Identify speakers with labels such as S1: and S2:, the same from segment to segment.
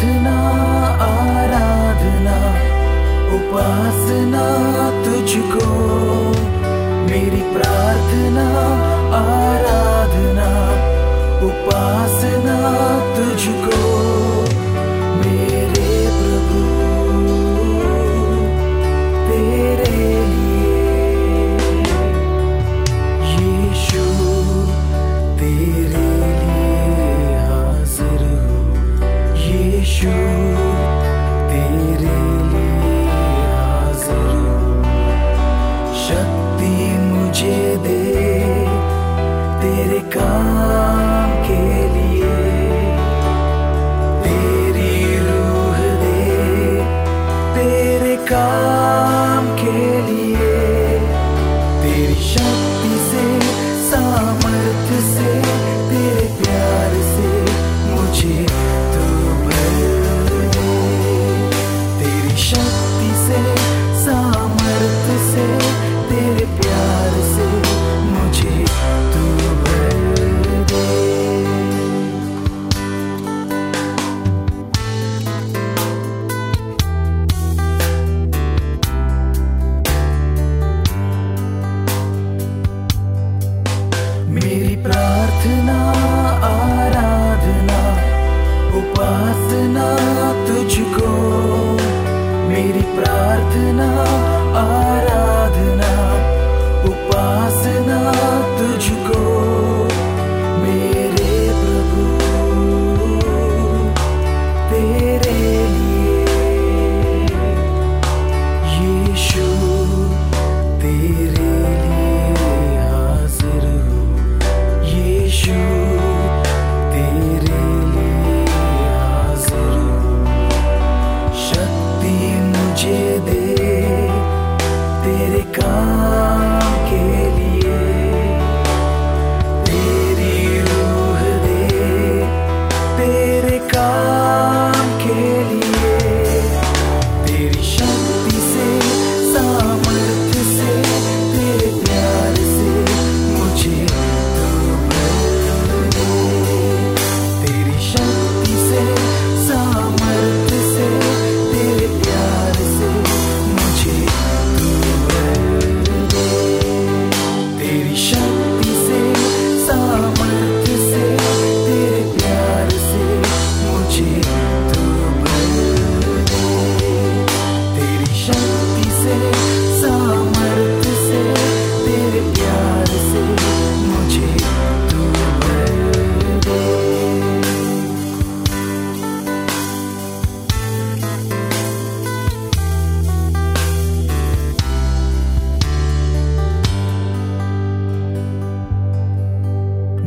S1: आराधना आराधना उपासना तुझको। मेरी प्रार्थना आराधना उपासना you.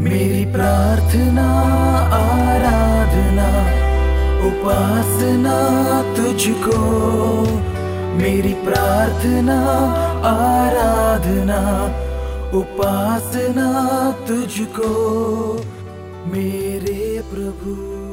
S1: मेरी प्रार्थना आराधना उपासना तुझको। मेरी प्रार्थना आराधना उपासना तुझको। मेरे प्रभु।